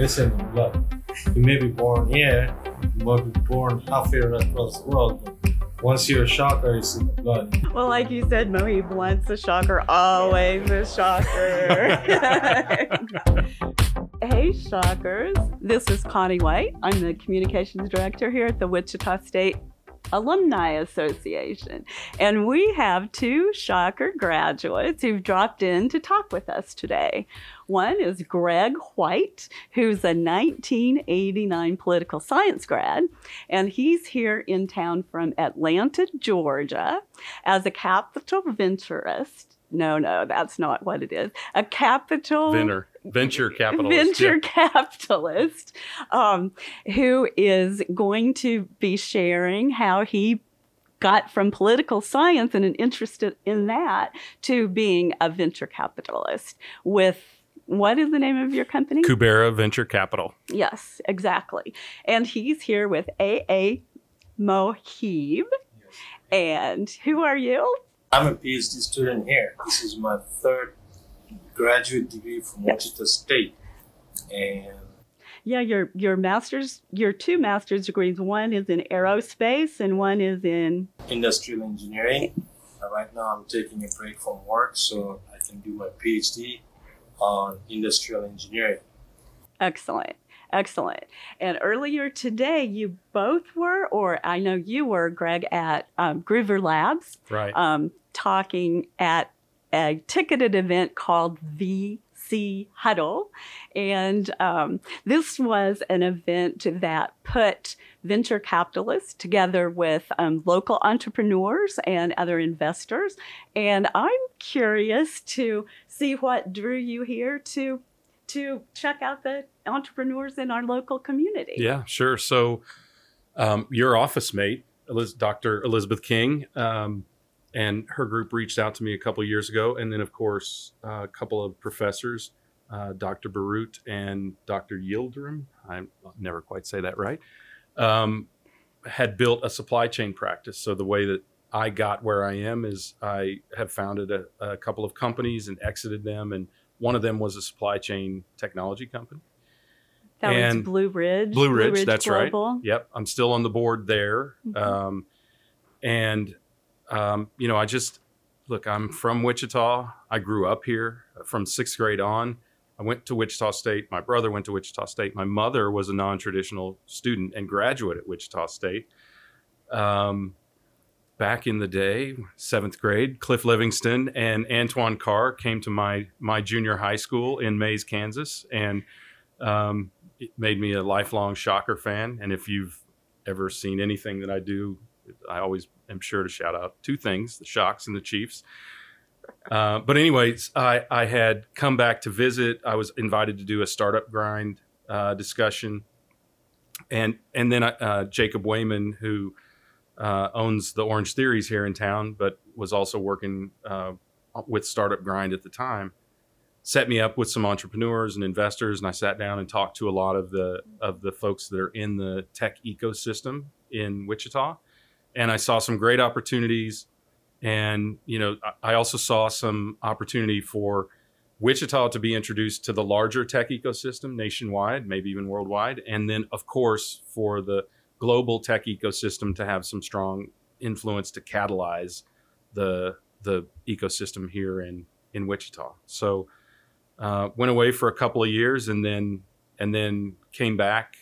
It's in the blood. You may be born here, you might be born halfway across the world, but once you're a shocker, it's in the blood. Well, like you said, Mohib, once a shocker, always a shocker. hey, shockers. This is Connie White. I'm the communications director here at the Wichita State Alumni Association. And we have two Shocker graduates who've dropped in to talk with us today. One is Greg White, who's a 1989 political science grad, and he's here in town from Atlanta, Georgia, as a capital venturist. No, no, that's not what it is. A capital Venture, venture capitalist. venture yeah. capitalist um, who is going to be sharing how he got from political science and an interest in that to being a venture capitalist with what is the name of your company? Kubera Venture Capital. Yes, exactly. And he's here with AA Mohib. And who are you? I'm a PhD student here. This is my third graduate degree from Wichita State. And Yeah, your your master's your two master's degrees. One is in aerospace and one is in industrial engineering. Uh, right now, I'm taking a break from work so I can do my PhD on industrial engineering. excellent. Excellent. And earlier today, you both were, or I know you were, Greg, at um, Groover Labs, Right. um, talking at a ticketed event called VC Huddle. And um, this was an event that put venture capitalists together with um, local entrepreneurs and other investors. And I'm curious to see what drew you here to to check out the entrepreneurs in our local community. Yeah, sure. So, um, your office mate, Dr. Elizabeth King, um, and her group reached out to me a couple years ago, and then of course uh, a couple of professors, uh, Dr. Barut and Dr. Yildirim. I never quite say that right. Um, had built a supply chain practice. So the way that I got where I am is I have founded a, a couple of companies and exited them, and one of them was a supply chain technology company. That was And Blue Ridge. Blue Ridge, that's Global. right. Yep, I'm still on the board there. Mhm. Um, and um, you know, I just look. I'm from Wichita. I grew up here from sixth grade on. I went to Wichita State. My brother went to Wichita State. My mother was a non-traditional student and graduate at Wichita State. Um, back in the day, seventh grade, Cliff Livingston and Antoine Carr came to my my junior high school in Maize, Kansas, and um, it made me a lifelong Shocker fan. And if you've ever seen anything that I do, I always am sure to shout out two things: the Shocks and the Chiefs. Uh, but anyways, I, I had come back to visit. I was invited to do a startup grind uh, discussion, and and then uh, Jacob Wayman, who uh, owns the Orange Theories here in town, but was also working uh, with Startup Grind at the time, set me up with some entrepreneurs and investors, and I sat down and talked to a lot of the of the folks that are in the tech ecosystem in Wichita, and I saw some great opportunities, and you know I- also saw some opportunity for Wichita to be introduced to the larger tech ecosystem nationwide, maybe even worldwide, and then of course for the global tech ecosystem to have some strong influence to catalyze the the ecosystem here in in Wichita. So uh, went away for a couple of years and then and then came back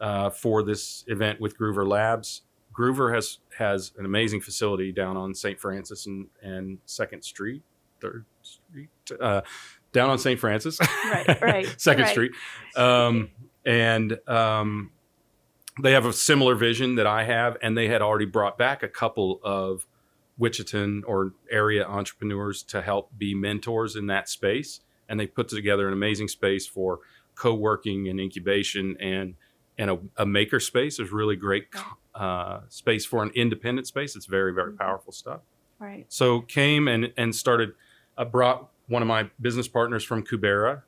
uh, for this event with Groover Labs. Groover has has an amazing facility down on St. Francis and and Second Street, Third Street, uh, down on St. Francis, Right, right, Second right. Street, um, and um, they have a similar vision that I have, and they had already brought back a couple of Wichitan or area entrepreneurs to help be mentors in that space, and they put together an amazing space for co-working and incubation and and a, a maker space is really great uh, space for an independent space. It's very very powerful stuff. Right. So came and and started. I brought one of my business partners from Kubera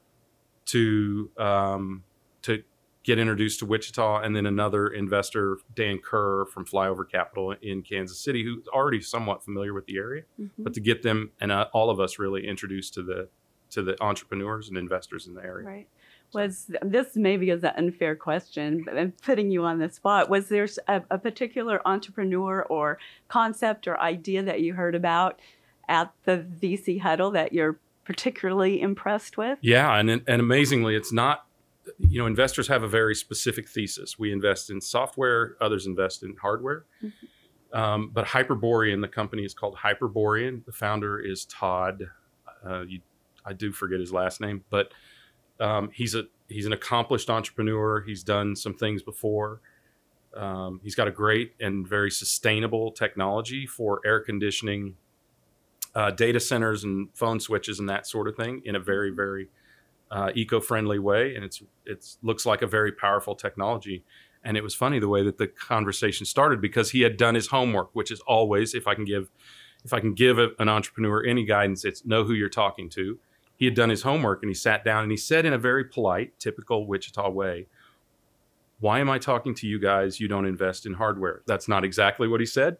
to um, to get introduced to Wichita, and then another investor, Dan Kerr from Flyover Capital in Kansas City, who's already somewhat familiar with the area, Mhm. but to get them and uh, all of us really introduced to the to the entrepreneurs and investors in the area. Right. Was this maybe is an unfair question, but I'm putting you on the spot. Was there a, a particular entrepreneur or concept or idea that you heard about at the VC huddle that you're particularly impressed with? Yeah, and and amazingly, it's not. You know, investors have a very specific thesis. We invest in software; others invest in hardware. Mm-hmm. Um, but Hyperborean, the company is called Hyperborean. The founder is Todd. Uh, you, I do forget his last name, but um, he's a he's an accomplished entrepreneur. He's done some things before. Um, he's got a great and very sustainable technology for air conditioning, uh, data centers, and phone switches and that sort of thing in a very very uh, eco-friendly way. And it's it's looks like a very powerful technology. And it was funny the way that the conversation started because he had done his homework, which is always if I can give if I can give a, an entrepreneur any guidance, it's know who you're talking to he had done his homework and he sat down and he said in a very polite, typical Wichita way, Why am I talking to you guys? You don't invest in hardware. That's not exactly what he said,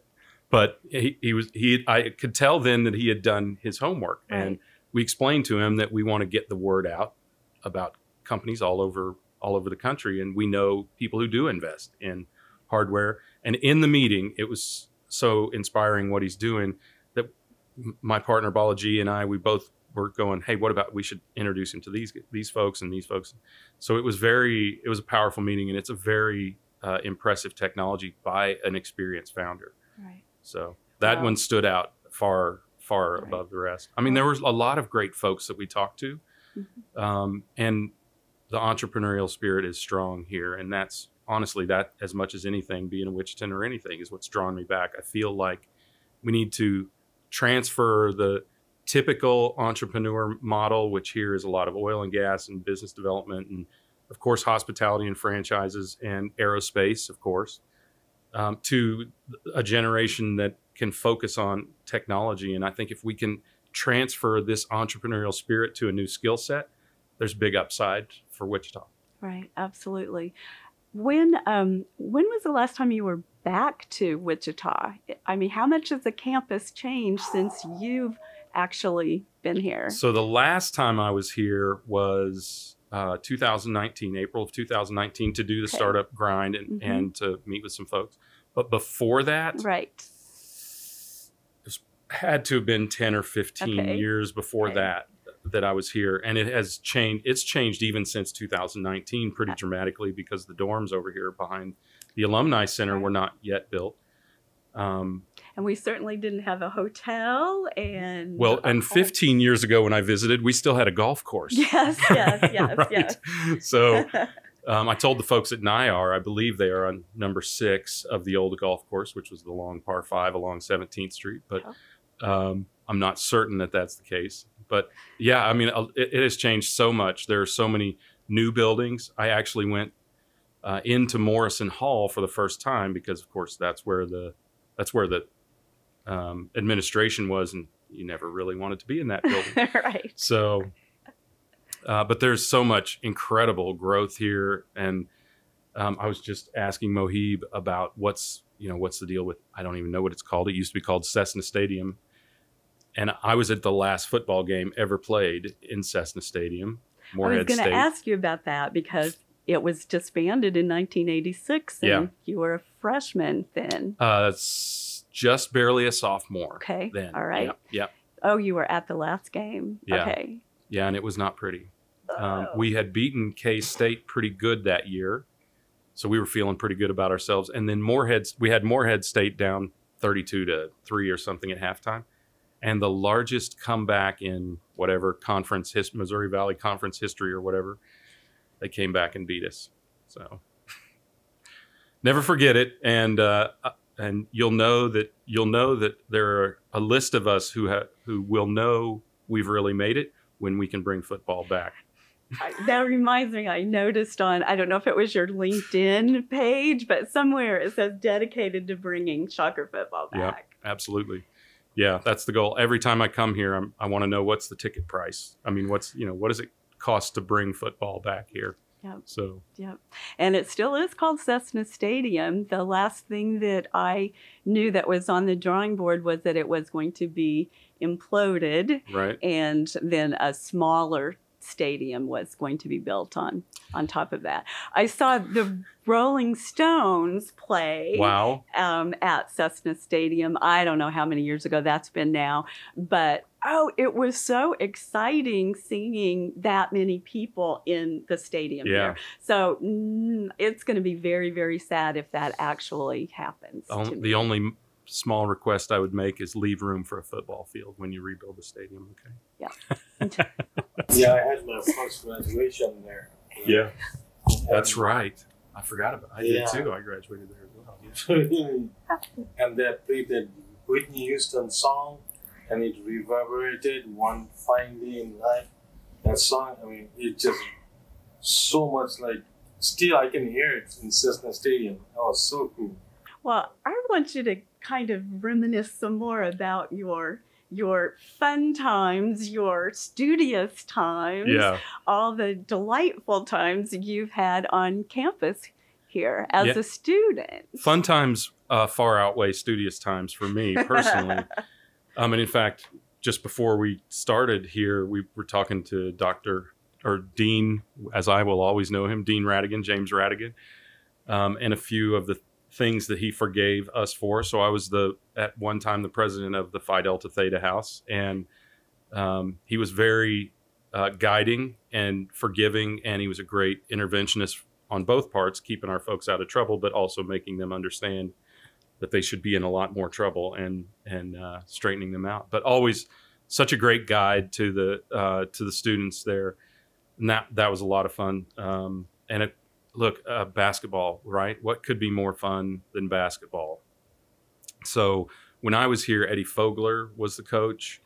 but he, he was he I could tell then that he had done his homework. Right. And we explained to him that we want to get the word out about companies all over all over the country. And we know people who do invest in hardware. And in the meeting, it was so inspiring what he's doing that my partner Balaji and I, we both were going, hey, what about we should introduce him to these these folks and these folks. So it was very it was a powerful meeting, and it's a very uh, impressive technology by an experienced founder. Right. So that wow. one stood out far far right. above the rest. I mean, there was a lot of great folks that we talked to, mm-hmm. um, and the entrepreneurial spirit is strong here, and that's honestly that as much as anything, being a Wichitan or anything, is what's drawn me back. I feel like we need to transfer the typical entrepreneur model, which here is a lot of oil and gas and business development, and of course, hospitality and franchises and aerospace, of course, um, to a generation that can focus on technology. And I think if we can transfer this entrepreneurial spirit to a new skill set, there's big upside for Wichita. Right, absolutely. When um, when was the last time you were back to Wichita? I mean, how much has the campus changed since you've actually been here? So the last time I was here was uh, 2019, April of 2019, to do the okay. startup grind and, mm-hmm. and to meet with some folks. But before that, right, had to have been 10 or 15 okay. years before okay. that that I was here, and it has changed. It's changed even since 2019 pretty dramatically because the dorms over here behind the alumni center were not yet built. Um, and we certainly didn't have a hotel and well and 15 years ago when i visited we still had a golf course. Yes yes yes right? yes. So um, i told the folks at NIAR i believe they are on number six of the old golf course which was the long par five along 17th street but oh. um, i'm not certain that that's the case. But yeah i mean it, it, has changed so much. There are so many new buildings. I actually went uh, into morrison hall for the first time because of course that's where the that's where the um, administration was, and you never really wanted to be in that building. right. So, uh, but there's so much incredible growth here, and um, I was just asking Mohib about what's you know what's the deal with I don't even know what it's called. It used to be called Cessna Stadium, and I was at the last football game ever played in Cessna Stadium. Morehead I was going to ask you about that because it was disbanded in 1986, and yeah. you were a freshman then. Uh, just barely a sophomore. Okay. Then. All right. Yeah. Oh, you were at the last game. Yeah. Okay. Yeah, and it was not pretty. Um, oh. we had beaten K State pretty good that year, so we were feeling pretty good about ourselves. And then Morehead, we had Morehead State down 32 to three or something at halftime, and the largest comeback in whatever conference, his, Missouri Valley Conference history or whatever, they came back and beat us. So never forget it. And uh, and you'll know that you'll know that there are a list of us who have who will know we've really made it when we can bring football back. that reminds me, I noticed on, I don't know if it was your LinkedIn page, but somewhere it says dedicated to bringing soccer football back. Yeah, absolutely. Yeah, that's the goal. Every time I come here, I'm, I want to know what's the ticket price. I mean, what's, you know, what does it cost to bring football back here? Yep. So. Yep. And it still is called Cessna Stadium. The last thing that I knew that was on the drawing board was that it was going to be imploded. Right. And then a smaller stadium was going to be built on on top of that. I saw the Rolling Stones play Wow. um, at Cessna Stadium. I don't know how many years ago that's been now, but oh, it was so exciting seeing that many people in the stadium Yeah. there. So mm, it's going to be very, very sad if that actually happens. On- to the only small request I would make is leave room for a football field when you rebuild the stadium. Okay. Yeah, yeah, I had my first graduation there. Yeah, that's right. I forgot about. I Yeah. did too. I graduated there as well. Yeah. and they played the Whitney Houston song, and it reverberated one fine day in life. That song, I mean, it just so much like. Still, I can hear it in Cessna Stadium. That was so cool. Well, I want you to kind of reminisce some more about your your fun times, your studious times, Yeah. all the delightful times you've had on campus here as Yeah. a student. Fun times uh, far outweigh studious times for me personally. um, and in fact, just before we started here, we were talking to Dr. or Dean, as I will always know him, Dean Radigan, James Radigan, um, and a few of the things that he forgave us for. So I was the at one time the president of the Phi Delta Theta House, and um, he was very uh, guiding and forgiving, and he was a great interventionist on both parts, keeping our folks out of trouble, but also making them understand that they should be in a lot more trouble and and uh, straightening them out. But always such a great guide to the uh, to the students there, and that that was a lot of fun. Um, and it, look, uh, basketball, right? What could be more fun than basketball? So when I was here, Eddie Fogler was the coach,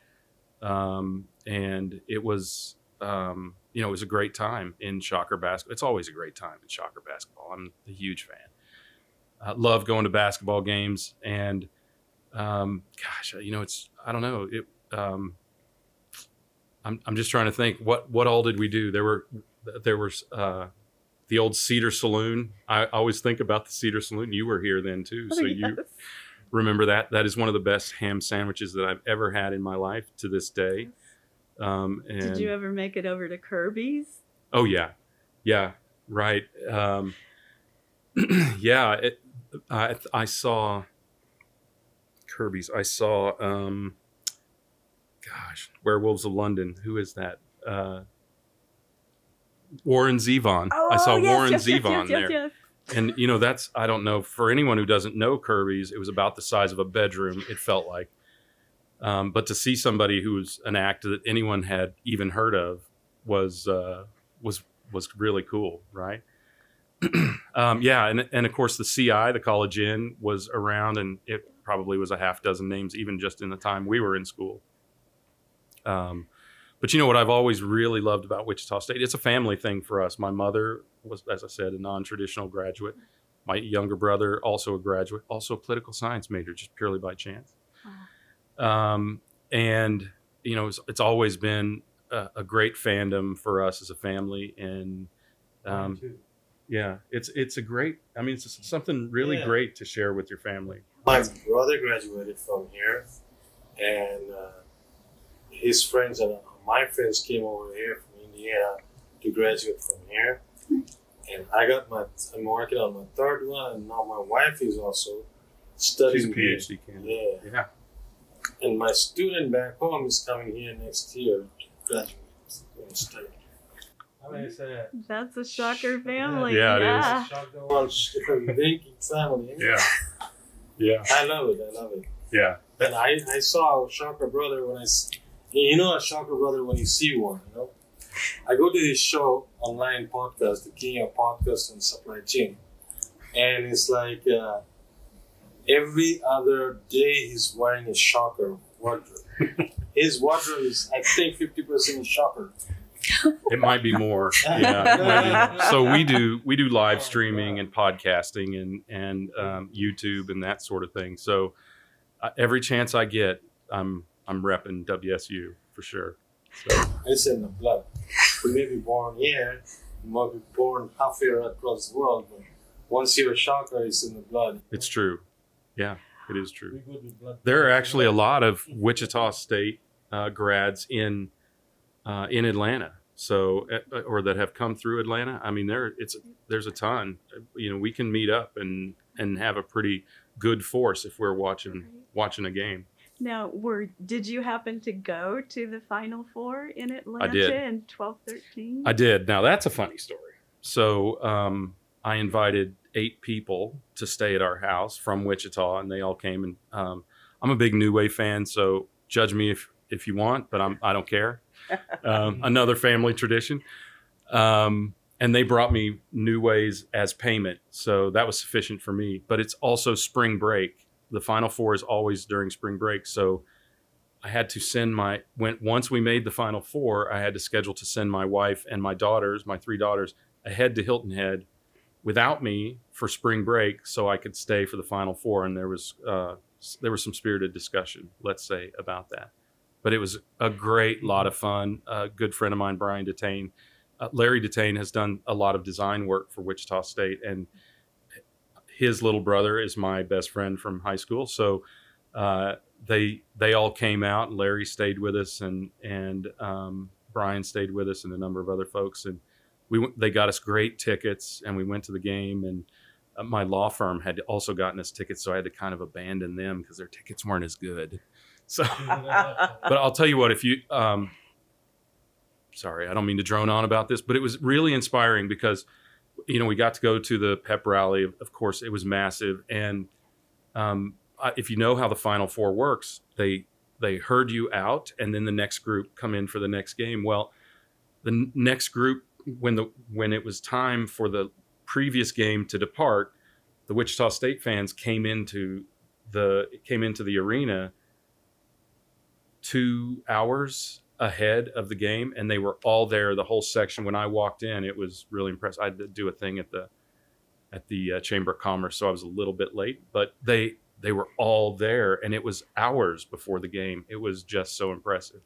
um, and it was um, you know it was a great time in Shocker basketball. It's always a great time in Shocker basketball. I'm a huge fan. I love going to basketball games, and um, gosh, you know it's I don't know it. Um, I'm I'm just trying to think what what all did we do? There were there was uh, the old Cedar Saloon. I always think about the Cedar Saloon. You were here then too, so you Yes. remember that that is one of the best ham sandwiches that I've ever had in my life to this day. Um, and Did you ever make it over to Kirby's? oh yeah, yeah, right. Um, yeah, it, I I saw Kirby's. I saw um, gosh, Werewolves of London. Who is that? Uh, Warren Zevon. I saw Oh, yes, Warren yes, Zevon yes, there and you know that's i don't know for anyone who doesn't know kirby's it was about the size of a bedroom it felt like um, but to see somebody who's an act that anyone had even heard of was uh, was was really cool right um, yeah and, and of course the ci the college inn was around and it probably was a half dozen names even just in the time we were in school um, but you know what I've always really loved about Wichita State? It's a family thing for us. My mother was, as I said, a non-traditional graduate. My younger brother, also a graduate, also a political science major, just purely by chance. Um, and you know, it's, it's always been a, a great fandom for us as a family, and um, yeah, it's it's a great. I mean, it's something really Yeah. great to share with your family. My brother graduated from here, and uh, his friends and my friends came over here from Indiana to graduate from here. And I got my, I'm working on my third one, and now my wife is also She's a studying here. PhD candidate. Yeah, Yeah. and my student back home is coming here next year to graduate and study. I mean, That's a shocker family. Yeah, it is. yeah. shotgun family. Yeah. Yeah. I love it. I love it. Yeah. And I, I saw a Shocker Brother when I, you know, a Shocker Brother when you see one, you know. I go to his show, online podcast, the King of Podcast and Supply Chain, and it's like uh, every other day he's wearing a Shocker wardrobe. his wardrobe is, I think, fifty percent Shocker. It might be more. Yeah. be. So we do we do live streaming and podcasting and and um, YouTube and that sort of thing. So uh, every chance I get, I'm I'm repping WSU for sure. So It's in the blood. We may be born here, we might be born halfway across the world, but once you're a Shocker, it's in the blood. it's true. Yeah, it is true. We good with blood. There are actually a lot of Wichita State uh, grads in uh, in Atlanta. So, uh, or that have come through Atlanta. I mean, there it's there's a ton. You know, we can meet up and and have a pretty good force if we're watching watching a game. Now, were did you happen to go to the Final Four in Atlanta did. in twelve thirteen? I did. Now that's a funny story. So um, I invited eight people to stay at our house from Wichita, and they all came. And um, I'm a big Nu Way fan, so judge me if if you want, but I'm I don't care. Um, another family tradition. Um, and they brought me Nu Ways as payment, so that was sufficient for me. But it's also spring break. The Final Four is always during spring break, so I had to send my when once we made the Final Four, I had to schedule to send my wife and my daughters, my three daughters, ahead to Hilton Head without me for spring break, so I could stay for the Final Four. And there was uh, there was some spirited discussion, let's say, about that. But it was a great lot of fun. A good friend of mine, Brian Detain, uh, Larry Detain, has done a lot of design work for Wichita State, and his little brother is my best friend from high school. So uh, they they all came out. Larry stayed with us, and and um, Brian stayed with us, and a number of other folks. And we they got us great tickets, and we went to the game. And uh, my law firm had also gotten us tickets, so I had to kind of abandon them because their tickets weren't as good. So, but I'll tell you what, if you, um, sorry, I don't mean to drone on about this, but it was really inspiring because, you know, we got to go to the pep rally. Of course, it was massive, and um, if you know how the Final Four works, they they herd you out, and then the next group come in for the next game. Well, the next group, when the when it was time for the previous game to depart, the Wichita State fans came into the came into the arena two hours ahead of the game, and they were all there. The whole section. When I walked in, it was really impressive. I had to do a thing at the at the uh, Chamber of Commerce, so I was a little bit late, but they they were all there, and it was hours before the game. It was just so impressive.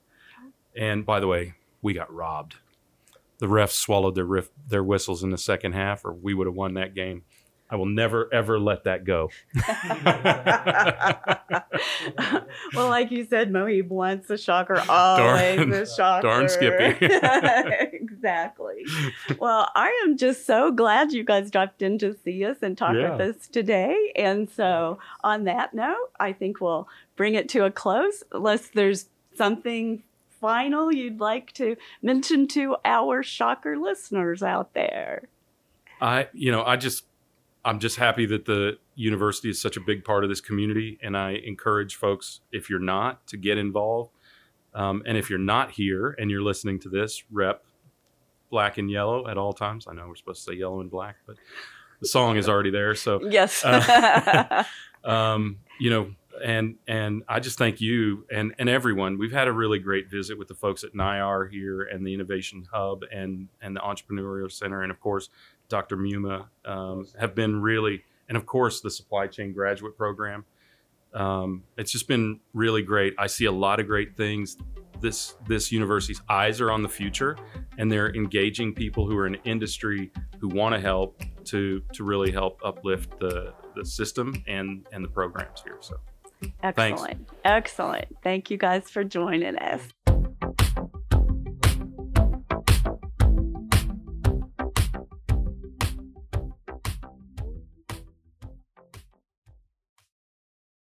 And by the way, we got robbed. The refs swallowed their riff, their whistles in the second half, or we would have won that game. I will never ever let that go. well, like you said, Mohib once a shocker, always Darn- a shocker. darn Skippy. exactly. Well, I am just so glad you guys dropped in to see us and talk Yeah. with us today. And so, on that note, I think we'll bring it to a close, unless there's something final you'd like to mention to our shocker listeners out there. I, you know, I just, I'm just happy that the university is such a big part of this community, and I encourage folks, if you're not, to get involved. Um, and if you're not here and you're listening to this, rep black and yellow at all times. I know we're supposed to say yellow and black, but the song is already there. So, Yes. Uh, um, you know, and and I just thank you and and everyone. We've had a really great visit with the folks at NIAR here and the Innovation Hub and and the Entrepreneurial Center, and of course, Dr. Muma um, have been really, and of course, the Supply Chain Graduate Program. Um, it's just been really great. I see a lot of great things. This this university's eyes are on the future, and they're engaging people who are in industry who want to help to to really help uplift the the system and and the programs here. So Excellent. Excellent. Thank you guys for joining us.